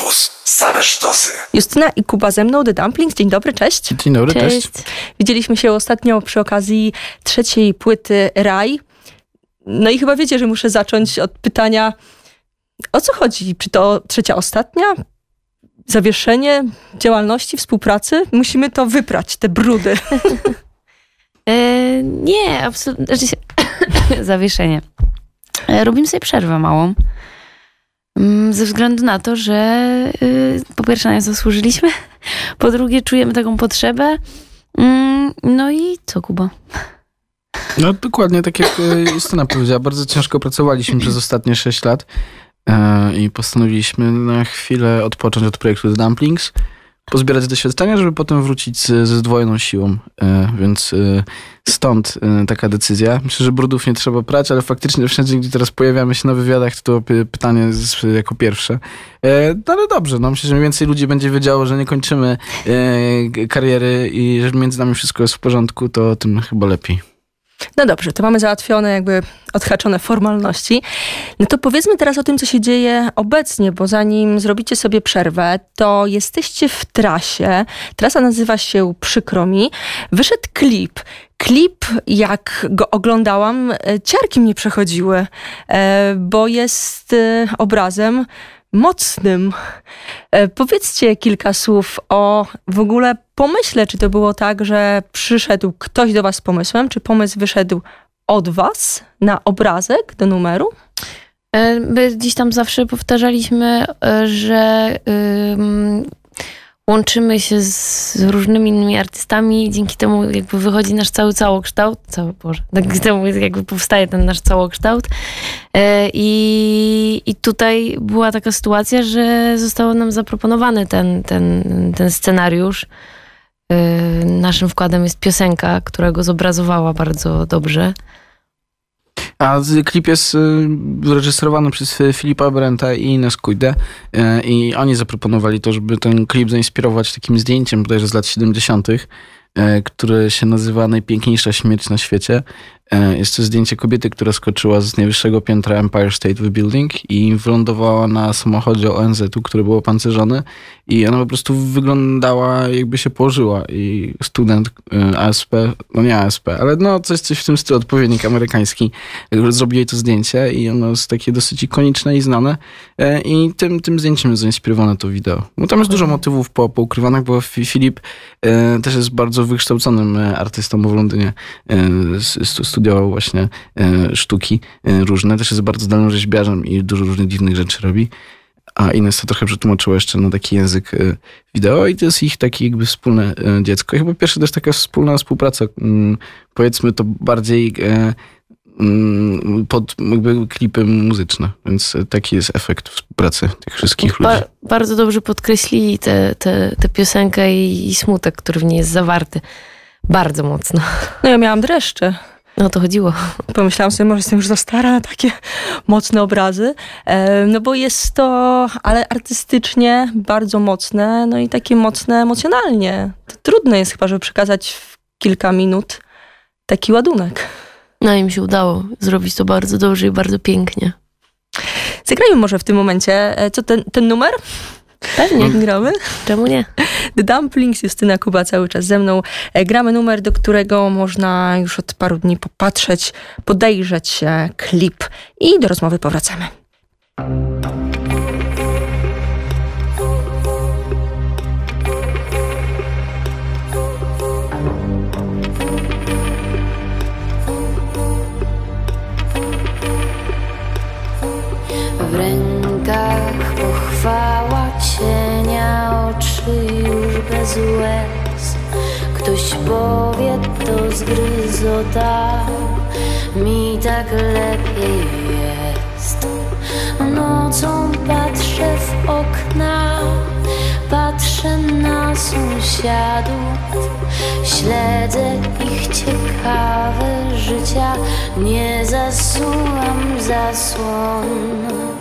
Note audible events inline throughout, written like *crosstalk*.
Campus. Same sztosy. Justyna i Kuba ze mną, The Dumplings. Dzień dobry, cześć. Dzień dobry, cześć. Widzieliśmy się ostatnio przy okazji trzeciej płyty Raj. No i chyba wiecie, że muszę zacząć od pytania, o co chodzi? Czy to trzecia, ostatnia? Zawieszenie działalności, współpracy? Musimy to wyprać, te brudy. *laughs* E, nie, absolutnie. Znaczy *coughs* zawieszenie. E, robimy sobie przerwę małą. Mm, Ze względu na to, że y, po pierwsze na nie zasłużyliśmy, *laughs* po drugie czujemy taką potrzebę. Mm, No i co, Kuba? No dokładnie tak jak e, Justyna powiedziała, bardzo ciężko pracowaliśmy przez ostatnie 6 lat e, i postanowiliśmy na chwilę odpocząć od projektu Dumplings, pozbierać doświadczenia, żeby potem wrócić ze zdwojoną siłą, e, więc e, stąd e, taka decyzja. Myślę, że brudów nie trzeba prać, ale faktycznie wszędzie, gdzie teraz pojawiamy się na wywiadach, to, to py- pytanie jako pierwsze. No ale dobrze, no myślę, że więcej ludzi będzie wiedziało, że nie kończymy kariery i że między nami wszystko jest w porządku, to tym chyba lepiej. No dobrze, to mamy załatwione, jakby odhaczone formalności. No to powiedzmy teraz o tym, co się dzieje obecnie, bo zanim zrobicie sobie przerwę, to jesteście w trasie. Trasa nazywa się Przykro mi. Wyszedł klip. Klip, jak go oglądałam, e, ciarki mnie przechodziły, e, bo jest e, obrazem mocnym. E, Powiedzcie kilka słów o w ogóle pomyśle, czy to było tak, że przyszedł ktoś do was z pomysłem, czy pomysł wyszedł od was na obrazek do numeru? E, My gdzieś tam zawsze powtarzaliśmy, e, że ym, łączymy się z różnymi innymi artystami i dzięki temu jakby wychodzi nasz cały całokształt, cały Boże, dzięki temu jakby powstaje ten nasz całokształt. E, I, I tutaj była taka sytuacja, że został nam zaproponowany ten, ten, ten scenariusz. E, Naszym wkładem jest piosenka, która go zobrazowała bardzo dobrze. A klip jest y, reżyserowany przez Filipa Brenta i Ines Kujdę y, i oni zaproponowali to, żeby ten klip zainspirować takim zdjęciem bodajże z lat 70., y, które się nazywa Najpiękniejsza śmierć na świecie. Y, Jest to zdjęcie kobiety, która skoczyła z najwyższego piętra Empire State Building i wylądowała na samochodzie ONZ-u, który był opancerzony i ona po prostu wyglądała jakby się położyła i student y, ASP, no nie ASP, ale no coś, coś w tym stylu, odpowiednik amerykański zrobił jej to zdjęcie i ono jest takie dosyć ikoniczne i znane E, i tym, tym zdjęciem jest zainspirowane to wideo. No tam jest dużo motywów po, poukrywanych, bo Fi- Filip e, też jest bardzo wykształconym e, artystą, w Londynie e, stu- studiował właśnie e, sztuki e, różne, też jest bardzo zdolnym rzeźbiarzem i dużo różnych dziwnych rzeczy robi. A Ines to trochę przetłumaczyła jeszcze na taki język e, wideo i to jest ich takie jakby wspólne dziecko. I chyba pierwsza też taka wspólna współpraca, mm, powiedzmy to bardziej mm, pod jakby klipy muzyczne, więc taki jest efekt współpracy tych wszystkich ludzi. Ba- bardzo dobrze podkreślili tę te, te piosenkę i, i smutek, który w niej jest zawarty. Bardzo mocno. No ja miałam dreszcze. No o to chodziło. Pomyślałam sobie, może jestem już za stara na takie mocne obrazy. No bo jest to, ale artystycznie bardzo mocne, no i takie mocne emocjonalnie. To trudne jest chyba, żeby przekazać w kilka minut taki ładunek. No im się udało zrobić to bardzo dobrze i bardzo pięknie. Zagrajmy może w tym momencie, e, co ten, ten numer? Pewnie, Gramy? czemu nie? The Dumplings, Justyna Kuba cały czas ze mną. E, Gramy numer, do którego można już od paru dni popatrzeć, podejrzeć klip i do rozmowy powracamy. Bez łez. Ktoś powie, to zgryzota, mi tak lepiej jest. Nocą patrzę w okna, patrzę na sąsiadów, śledzę ich ciekawe życia, nie zasuwam zasłon.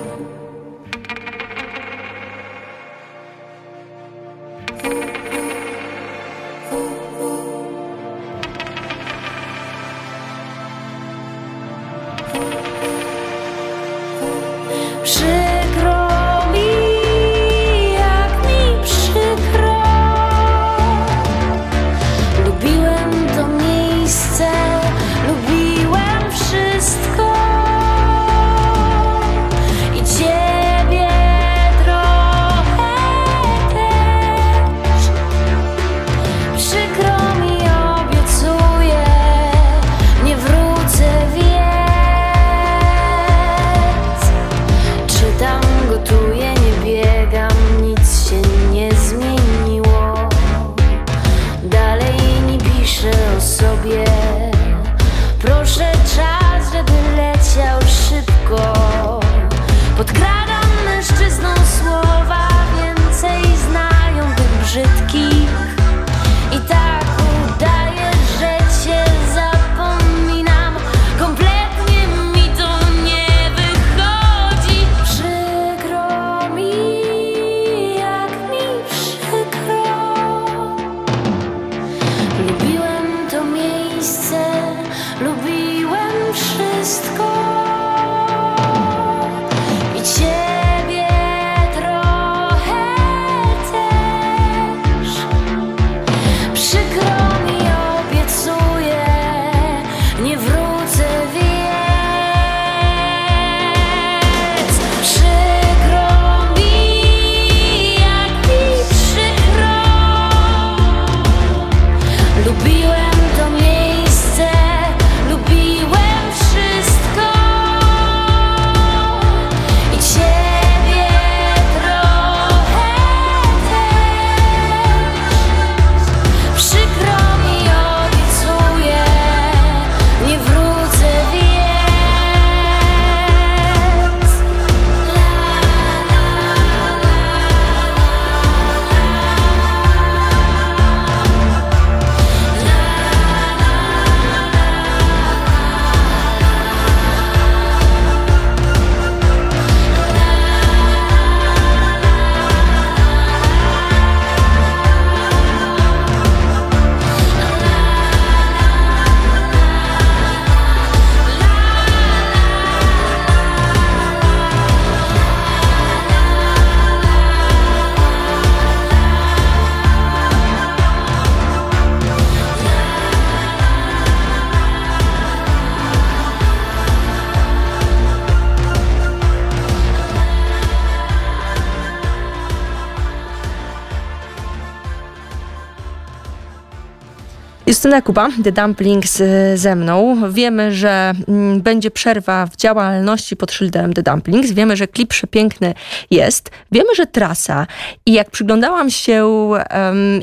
Justyna Kuba, The Dumplings y, ze mną. Wiemy, że mm, będzie przerwa w działalności pod szyldem The Dumplings. Wiemy, że klip przepiękny jest. Wiemy, że trasa. I jak przyglądałam się,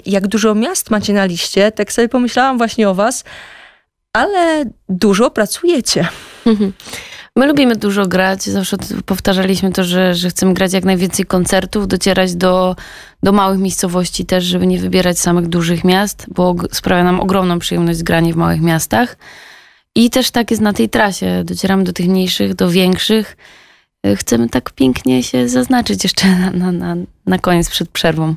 jak dużo miast macie na liście, tak sobie pomyślałam właśnie o was, ale dużo pracujecie. *laughs* My lubimy dużo grać, zawsze powtarzaliśmy to, że, że chcemy grać jak najwięcej koncertów, docierać do, do małych miejscowości też, żeby nie wybierać samych dużych miast, bo sprawia nam ogromną przyjemność granie w małych miastach. I też tak jest na tej trasie. Docieramy do tych mniejszych, do większych. Chcemy tak pięknie się zaznaczyć jeszcze *laughs* na, na, na, na koniec przed przerwą.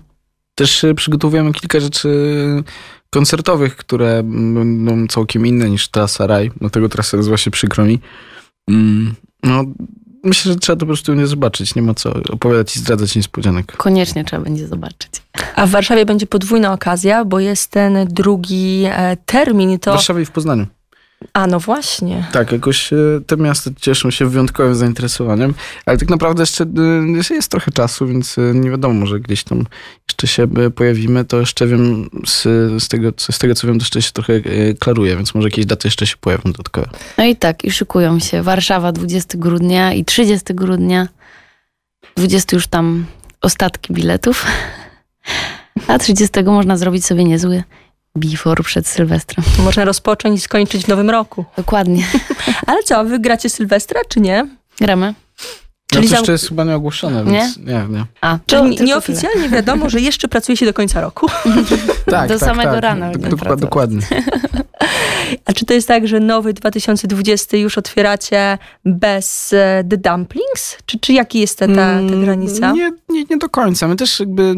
Też e, przygotowujemy kilka rzeczy koncertowych, które będą całkiem inne niż trasa Raj. Dlatego trasa nazywa się Przykro mi. Mm, no, myślę, że trzeba to po prostu nie zobaczyć. Nie ma co opowiadać i zdradzać niespodzianek. Koniecznie trzeba będzie zobaczyć. A w Warszawie będzie podwójna okazja, bo jest ten drugi e, termin. To... W Warszawie i w Poznaniu. A no właśnie. Tak, jakoś e, te miasta cieszą się wyjątkowym zainteresowaniem, ale tak naprawdę jeszcze e, jest trochę czasu, więc e, nie wiadomo, może gdzieś tam jeszcze się pojawimy, to jeszcze wiem, z, z, tego, z tego co wiem, to jeszcze się trochę klaruje, więc może jakieś daty jeszcze się pojawią dodatkowe. No i tak, i szykują się. Warszawa 20 grudnia i 30 grudnia. 20 już tam ostatki biletów, *laughs* a 30 można zrobić sobie niezły before przed Sylwestrem. *laughs* Można rozpocząć i skończyć w nowym roku. Dokładnie. *laughs* Ale co, wy gracie Sylwestra, czy nie? Gramy. Czyli no to jeszcze jest chyba nieogłoszone, nie? więc nie, nie. A, Czyli nieoficjalnie tyle. wiadomo, że jeszcze pracuje się do końca roku. *laughs* tak, do tak, samego tak. rana. Do, dokładnie. A czy to jest tak, że nowy 2020 już otwieracie bez e, The Dumplings? Czy, czy jaki jest ta, ta, ta mm, granica? Nie, nie, nie do końca. My też jakby...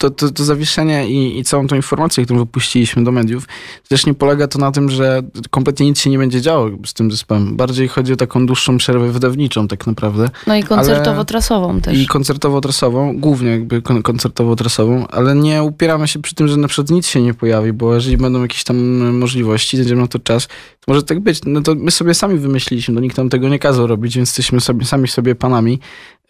To, to, to zawieszenie i, i całą tą informację, którą wypuściliśmy do mediów, też nie polega to na tym, że kompletnie nic się nie będzie działo z tym zespołem. Bardziej chodzi o taką dłuższą przerwę wydawniczą tak naprawdę. No i koncertowo-trasową też. I koncertowo-trasową, głównie jakby koncertowo-trasową, ale nie upieramy się przy tym, że na przykład nic się nie pojawi, bo jeżeli będą jakieś tam możliwości, będziemy na to czas, to może tak być. No to my sobie sami wymyśliliśmy, no nikt nam tego nie kazał robić, więc jesteśmy sobie, sami sobie panami.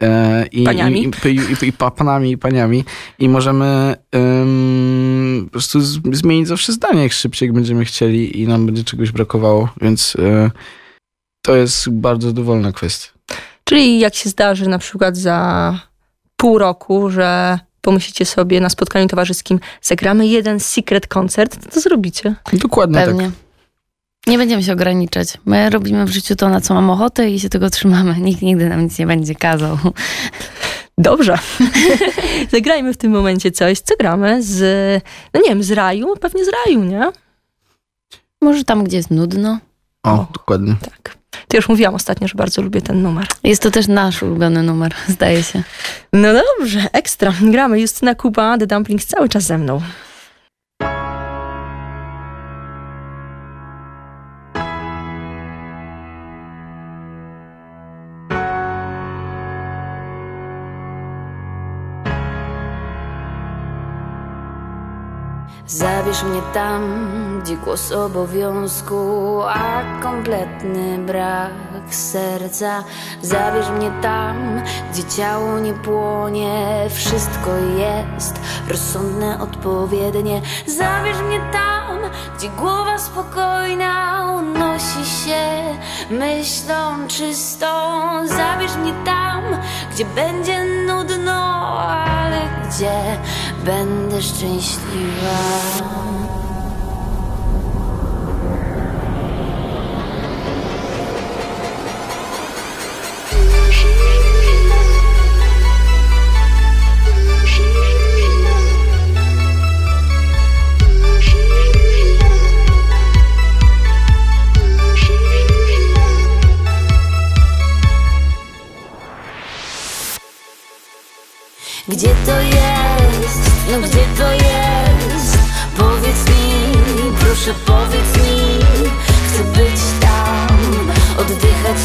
E, I, paniami. I, i, i, i, panami i paniami. I możemy um, po prostu zmienić zawsze zdanie, jak szybciej jak będziemy chcieli i nam będzie czegoś brakowało, więc e, to jest bardzo dowolna kwestia. Czyli jak się zdarzy na przykład za pół roku, że pomyślicie sobie na spotkaniu towarzyskim, zagramy jeden secret koncert, to, to zrobicie. Dokładnie Pewnie. tak. Nie będziemy się ograniczać. My robimy w życiu to, na co mam ochotę i się tego trzymamy. Nikt nigdy nam nic nie będzie kazał. Dobrze. *laughs* Zagrajmy w tym momencie coś. Co gramy? Z, no nie wiem, z raju? Pewnie z raju, nie? Może tam, gdzie jest nudno. O, o dokładnie. Tak. To już mówiłam ostatnio, że bardzo lubię ten numer. Jest to też nasz ulubiony numer, zdaje się. No dobrze, ekstra. Gramy. Justyna Kuba, The Dumplings cały czas ze mną. Zabierz mnie tam, gdzie głos obowiązku, a kompletny brak serca. Zabierz mnie tam, gdzie ciało nie płonie, wszystko jest rozsądne, odpowiednie. Zabierz mnie tam, gdzie głowa spokojna unosi się myślą czystą. Zabierz mnie tam, gdzie będzie nudno, ale gdzie będę szczęśliwa. Gdzie to jest? No gdzie to jest? Powiedz mi, proszę powiedz mi Chcę być tam, oddychać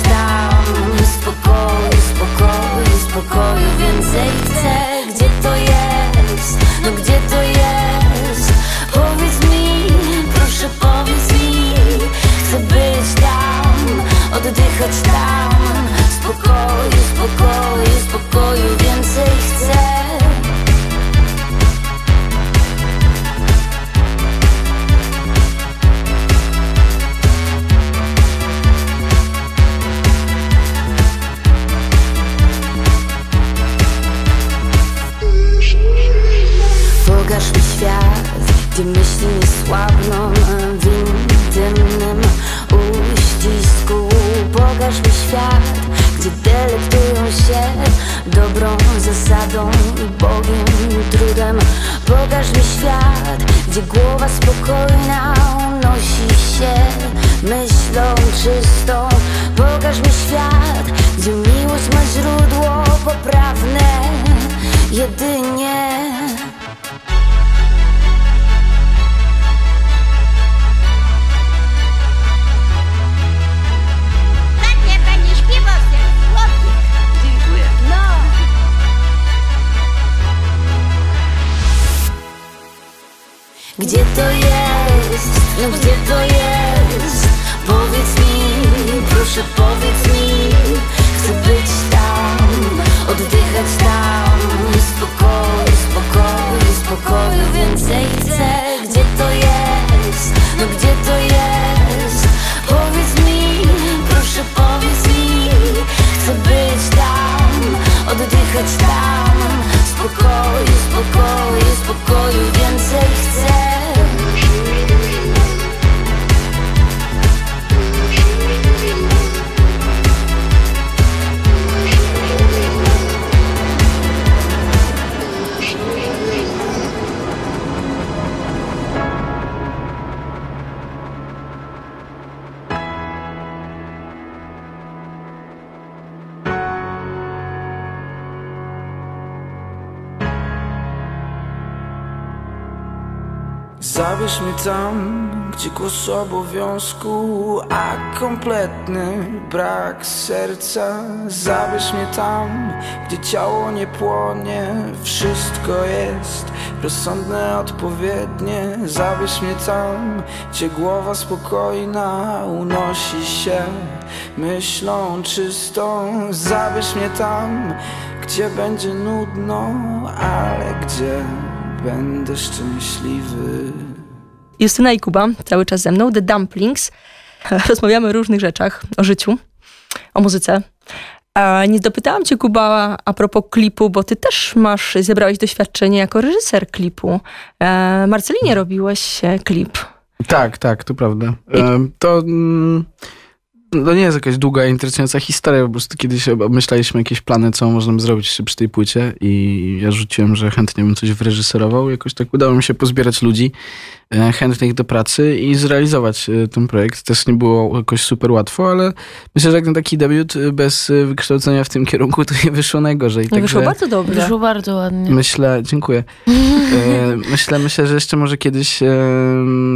myślą czystą Pokaż mi świat, gdzie miłość ma źródło poprawne jedynie. No. Gdzie to jest? No gdzie to jest? Powiedz mi, proszę powiedz mi Chcę być tam, oddychać tam Spokoju, spokoju, spokoju Więcej chcę Gdzie to jest? No gdzie to jest? Powiedz mi, proszę powiedz mi Chcę być tam, oddychać tam Spokoju, spokoju, spokoju Więcej chcę Zabierz mnie tam, gdzie głos obowiązku, a kompletny brak serca. Zabierz mnie tam, gdzie ciało nie płonie, wszystko jest rozsądne, odpowiednie. Zabierz mnie tam, gdzie głowa spokojna unosi się myślą czystą. Zabierz mnie tam, gdzie będzie nudno, ale gdzie będę szczęśliwy. Justyna i Kuba cały czas ze mną, The Dumplings. *laughs* Rozmawiamy o różnych rzeczach, o życiu, o muzyce. Nie dopytałam cię, Kuba, a propos klipu, bo ty też masz, zebrałeś doświadczenie jako reżyser klipu. E, Marcelinie robiłeś klip. Tak, tak, to prawda. To, mm, to nie jest jakaś długa, interesująca historia, po prostu kiedyś myśleliśmy jakieś plany, co możemy zrobić przy tej płycie i ja rzuciłem, że chętnie bym coś wyreżyserował. Jakoś tak udało mi się pozbierać ludzi chętnych do pracy i zrealizować e, ten projekt. Też nie było jakoś super łatwo, ale myślę, że jak na taki debiut e, bez e, wykształcenia w tym kierunku, to nie wyszło najgorzej. No, wyszło bardzo dobrze. Wyszło bardzo ładnie. Myślę, dziękuję. E, *laughs* myślę, myślę, że jeszcze może kiedyś e,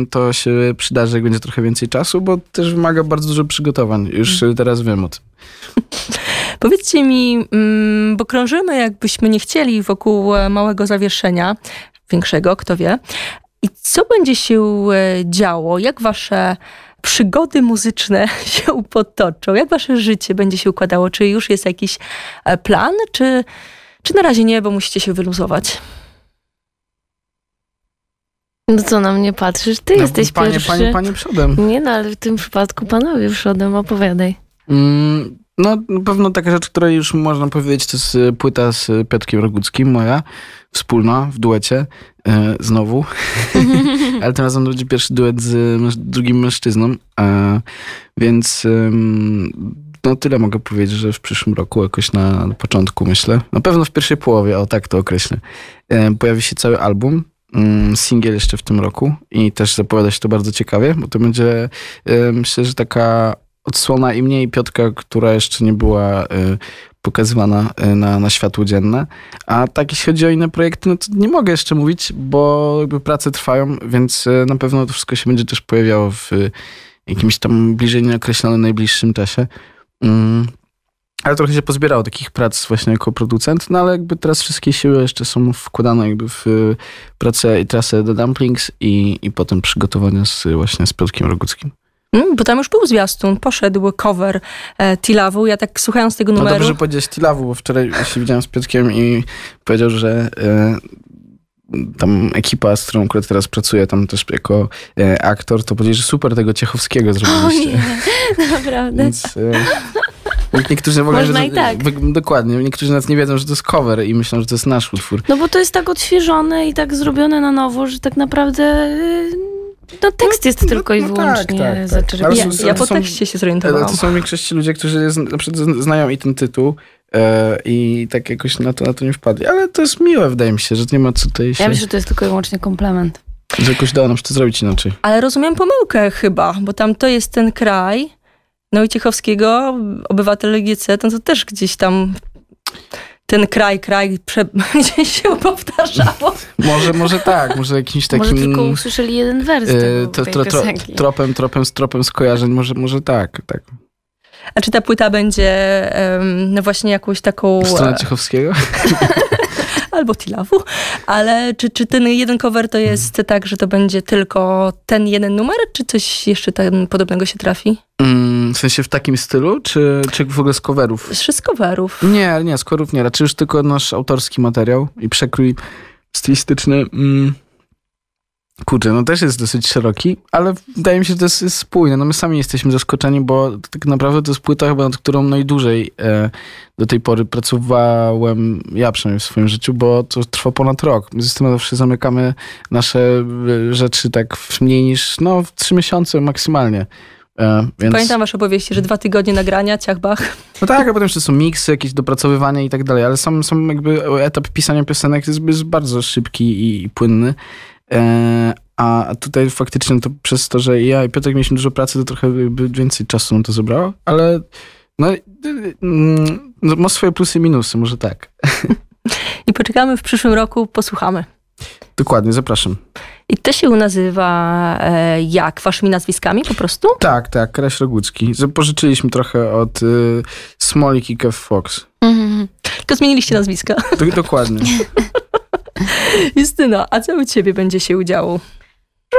to się przydarzy, jak będzie trochę więcej czasu, bo też wymaga bardzo dużo przygotowań. Już e, teraz wiem o tym. *laughs* Powiedzcie mi, mm, bo krążymy jakbyśmy nie chcieli wokół e, małego zawieszenia, większego, kto wie. I co będzie się e, działo? Jak wasze przygody muzyczne *laughs* się potoczą? Jak wasze życie będzie się układało? Czy już jest jakiś e, plan, czy, czy na razie nie, bo musicie się wyluzować? No co na mnie patrzysz? Ty No, jesteś panie, pierwszy. Panie, panie przodem. Nie no, ale w tym przypadku panowie przodem, opowiadaj. Mm, no, na pewno taka rzecz, której już można powiedzieć, to jest e, płyta z e, Piotrkiem Roguckim, moja, wspólna, w duecie, e, znowu. *laughs* Ale tym razem będzie pierwszy duet z męż- drugim mężczyzną. E, więc em, no tyle mogę powiedzieć, że w przyszłym roku, jakoś na, na początku myślę, na pewno w pierwszej połowie, o tak to określę, e, pojawi się cały album. mm, Singiel jeszcze w tym roku i też zapowiada się to bardzo ciekawie, bo to będzie e, myślę, że taka odsłona i mnie i Piotka, która jeszcze nie była e, pokazywana e, na, na światło dzienne. A tak jeśli chodzi o inne projekty, no to nie mogę jeszcze mówić, bo jakby prace trwają, więc e, na pewno to wszystko się będzie też pojawiało w jakimś tam bliżej nieokreślonym najbliższym czasie. Mm. Ale trochę się pozbierało takich prac właśnie jako producent, no ale jakby teraz wszystkie siły jeszcze są wkładane jakby w pracę i trasę The Dumplings i, i potem przygotowania z, właśnie z Piotrkiem Roguckim. Mm, bo tam już był zwiastun, poszedł cover e, Tilawu. Ja tak słuchając tego No numeru... dobrze, że powiedziałeś Tilawu, bo wczoraj się widziałem z Piotrkiem i powiedział, że e, tam ekipa, z którą akurat teraz pracuję, tam też jako e, aktor, to powiedział, że super tego Ciechowskiego O zrobiliście. nie, *laughs* naprawdę. Więc e, Niektórzy w ogóle, Można że, i tak. Dokładnie. Niektórzy nawet nie wiedzą, że to jest cover i myślą, że to jest nasz utwór. No bo to jest tak odświeżone i tak zrobione na nowo, że tak naprawdę y, no tekst jest no- tylko i no tak, wyłącznie tak, tak. zaczerpnięty. Ale Ja, są- ja po są- tekście się Ale zorientowałam. to są większości ludzie, którzy na przykład znają i ten tytuł e, i tak jakoś na to, na to nie wpadli. Ale to jest miłe, wydaje mi się, że nie ma co tutaj się... Ja myślę, że to jest tylko i wyłącznie komplement. Że jakoś dało nam się to zrobić inaczej. Ale rozumiem pomyłkę chyba, bo tam to jest ten kraj Wojciechowskiego, obywatel GC, no to też gdzieś tam ten kraj, kraj prze, *laughs* gdzieś się powtarzało. Może, może tak, może jakimś takim... Może tylko usłyszeli jeden wers tego, to, tro, tro, tropem, tropem, z tropem skojarzeń, może, może tak, tak. A czy ta płyta będzie em, no właśnie jakąś taką... W stronę e, Ciechowskiego? *laughs* albo Tilawu, ale czy, czy ten jeden cover to jest tak, że to będzie tylko ten jeden numer, czy coś jeszcze tam podobnego się trafi? Mm, w sensie w takim stylu, czy, czy w ogóle z coverów? Z coverów. Nie, nie, z coverów nie. Raczej już tylko nasz autorski materiał i przekrój stylistyczny. Mm. Kurczę, no też jest dosyć szeroki, ale wydaje mi się, że to jest, jest spójne. No my sami jesteśmy zaskoczeni, bo tak naprawdę to jest płyta chyba, nad którą najdłużej e, do tej pory pracowałem, ja przynajmniej w swoim życiu, bo to trwa ponad rok. My z tym zawsze zamykamy nasze e, rzeczy tak w mniej niż, no, w trzy miesiące maksymalnie. E, więc... Pamiętam wasze opowieści, że dwa tygodnie nagrania, ciachbach. No tak, a potem jeszcze są miksy, jakieś dopracowywanie i tak dalej, ale sam, sam jakby etap pisania piosenek jest, jest bardzo szybki i, i płynny. E, a tutaj faktycznie to przez to, że ja i Piotrek mieliśmy dużo pracy, to trochę więcej czasu nam to zabrało, ale no, y, mm, no, ma swoje plusy i minusy, może tak. *laughs* I poczekamy w przyszłym roku, posłuchamy. Dokładnie, zapraszam. I to się nazywa e, jak? Waszymi nazwiskami po prostu? Tak, tak, Kraś Rogucki. Pożyczyliśmy trochę od y, Smolik i Kev Fox. *laughs* Mhm. Tylko zmieniliście nazwiska. Do, dokładnie. *laughs* *laughs* Justyna, a co u ciebie będzie się udziało?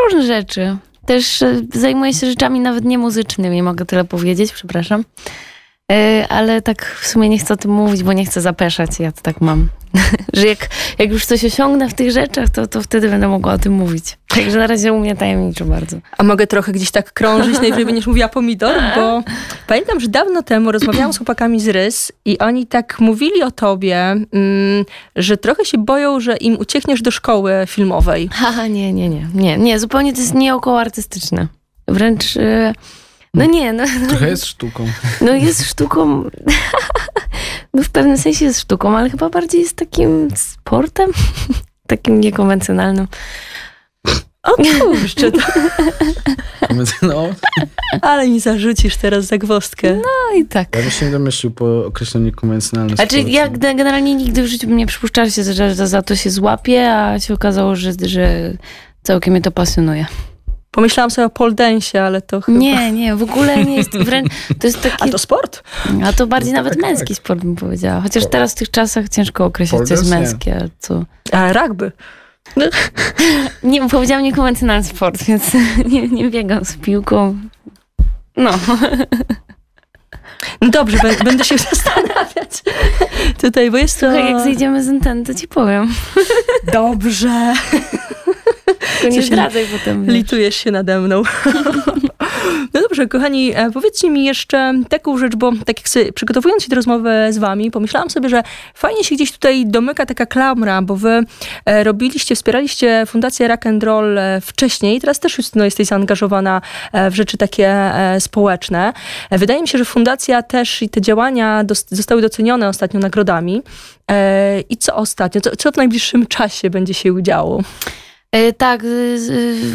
Różne rzeczy. Też e, zajmuję się rzeczami nawet nie muzycznymi, mogę tyle powiedzieć, przepraszam. E, Ale tak w sumie nie chcę o tym mówić, bo nie chcę zapeszać. Ja to tak mam. *laughs* Że jak, jak już coś osiągnę w tych rzeczach, to, to wtedy będę mogła o tym mówić. Także na razie u mnie tajemniczo bardzo. A mogę trochę gdzieś tak krążyć, *laughs* najwyżej będziesz mówiła pomidor, bo pamiętam, że dawno temu rozmawiałam z chłopakami z Rys i oni tak mówili o tobie, mm, że trochę się boją, że im uciekniesz do szkoły filmowej. *laughs* Haha, nie, nie, nie. Nie, nie zupełnie to jest nie około artystyczne. Wręcz... e, No nie, no, Trochę jest sztuką. no jest sztuką... *laughs* No w pewnym sensie jest sztuką, ale chyba bardziej jest takim sportem. *laughs* Takim niekonwencjonalnym. O kurczę, to, No, ale mi zarzucisz teraz zagwozdkę. No i tak. ja bym się nie domyślił po określeniu konwencjonalnym Znaczy, ja ge- generalnie nigdy w życiu bym nie przypuszczała się, że za, za to się złapię, a się okazało, że, że całkiem mnie to pasjonuje. Pomyślałam sobie o pole dance, ale to chyba... Nie, nie, w ogóle nie jest wręcz, to jest A taki, to sport? a to bardziej No nawet tak, męski tak. sport bym powiedziała. Chociaż teraz w tych czasach ciężko określić, co jest nie. męskie, a co... A rugby. Nie, powiedziałam niekonwencjonalny sport, więc *laughs* nie, nie biegam z piłką. No. No dobrze, bę- będę się *laughs* zastanawiać tutaj, bo jest to... Trochę jak zejdziemy z anteny, to ci powiem. Dobrze. Tylko nie zdradzaj potem. wiesz. Litujesz się nade mną. *laughs* No dobrze, kochani, e, powiedzcie mi jeszcze taką rzecz, bo tak jak sobie, przygotowując się do rozmowy z wami, pomyślałam sobie, że fajnie się gdzieś tutaj domyka taka klamra, bo wy e, robiliście, wspieraliście Fundację Rock and Roll e, wcześniej, teraz też Justyno jesteś zaangażowana w rzeczy takie społeczne. Wydaje mi się, że fundacja też i te działania zostały docenione ostatnio nagrodami. I co ostatnio? Co, co w najbliższym czasie będzie się działo? E, Tak, y,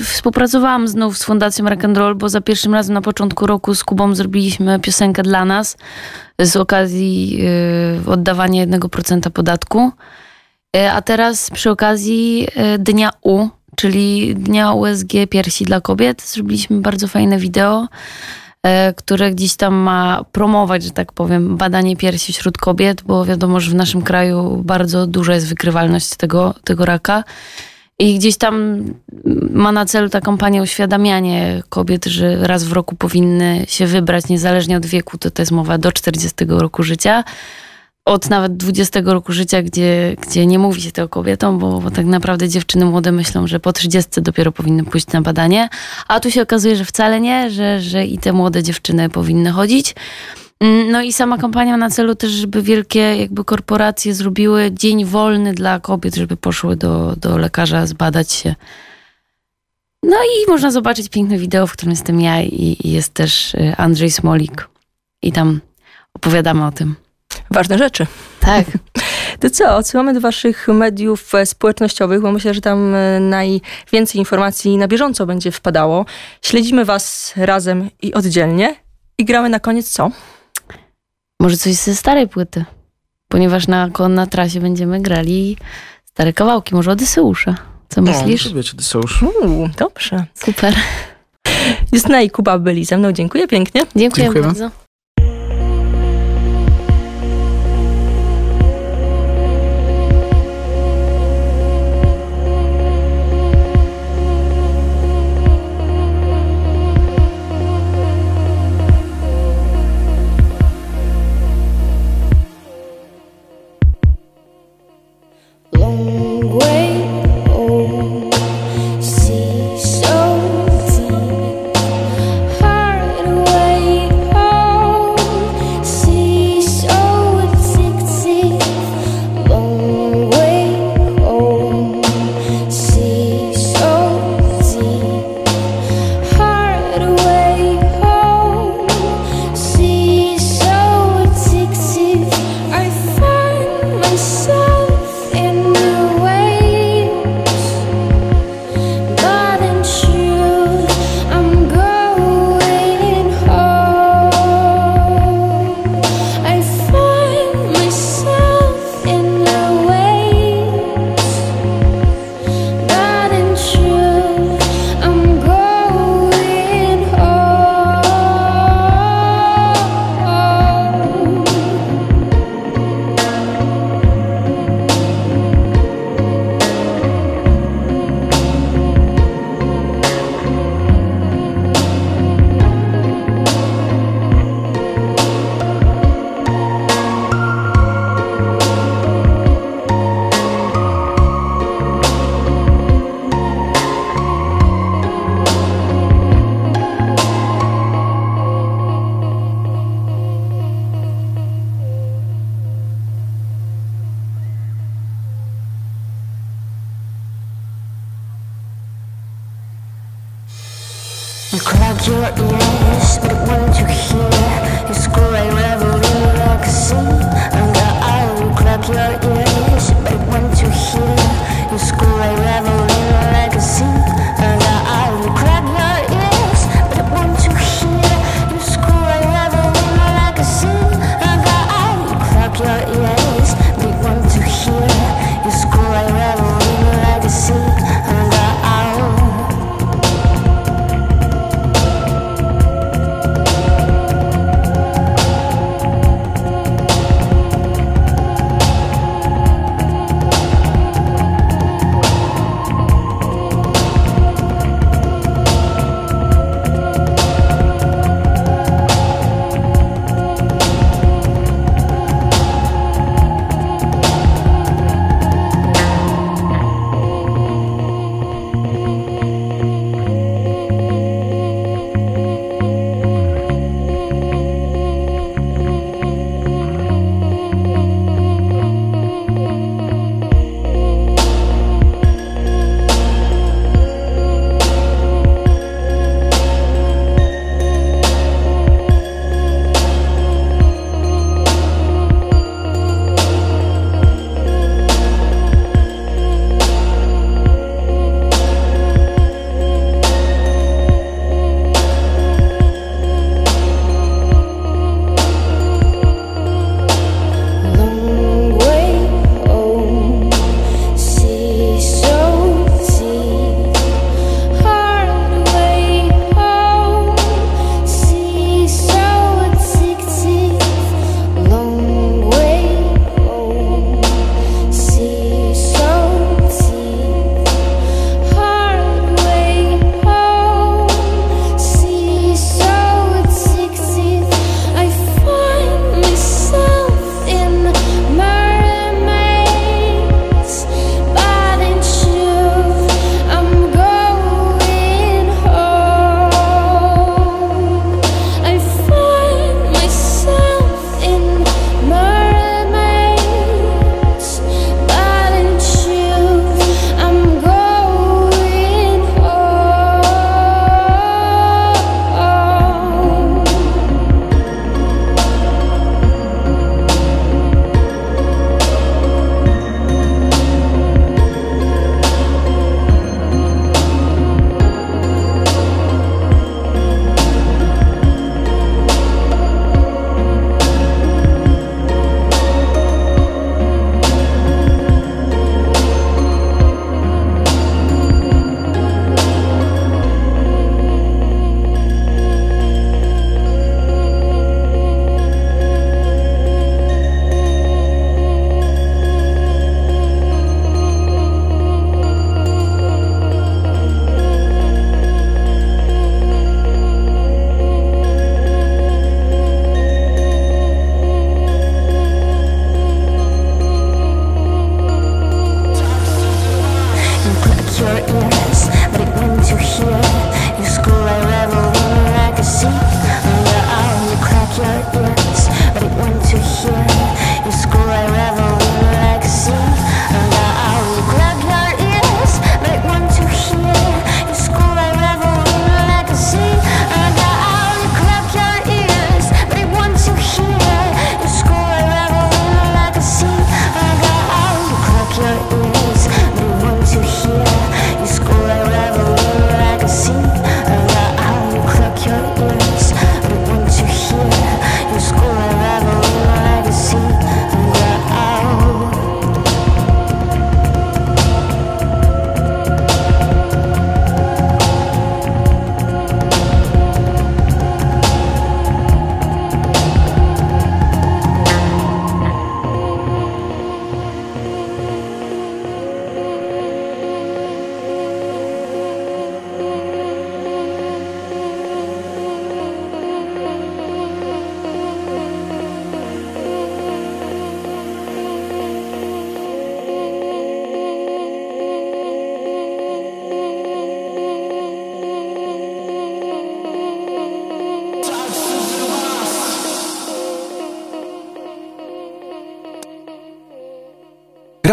y, współpracowałam znów z Fundacją Rock and Roll, bo za pierwszym razem na początku roku z Kubą zrobiliśmy piosenkę dla nas z okazji y, oddawania 1% podatku. E, A teraz przy okazji y, Dnia U, czyli Dnia USG Piersi dla Kobiet, zrobiliśmy bardzo fajne wideo, e, które gdzieś tam ma promować, że tak powiem, badanie piersi wśród kobiet, bo wiadomo, że w naszym kraju bardzo duża jest wykrywalność tego, tego raka. I gdzieś tam ma na celu ta kampania uświadamianie kobiet, że raz w roku powinny się wybrać, niezależnie od wieku, to to jest mowa do 40 roku życia. Od nawet 20 roku życia, gdzie, gdzie nie mówi się tego kobietom, bo, bo tak naprawdę dziewczyny młode myślą, że po 30 dopiero powinny pójść na badanie. A tu się okazuje, że wcale nie, że, że i te młode dziewczyny powinny chodzić. Mm, No i sama kampania na celu też, żeby wielkie jakby korporacje zrobiły dzień wolny dla kobiet, żeby poszły do, do lekarza zbadać się. No i można zobaczyć piękne wideo, w którym jestem ja i, i jest też y, Andrzej Smolik. I tam opowiadamy o tym. Ważne rzeczy. Tak. *laughs* To co, odsyłamy do waszych mediów e, społecznościowych, bo myślę, że tam e, najwięcej informacji na bieżąco będzie wpadało. Śledzimy was razem i oddzielnie. I gramy na koniec co? Może coś ze starej płyty. Ponieważ na, na trasie będziemy grali stare kawałki, może Odyseusza. Co myślisz? No, wiecie, Odyseusz. Uuu, dobrze. Super. *laughs* Justyna i Kuba byli ze mną. Dziękuję pięknie. Dziękuję Dziękujemy. bardzo.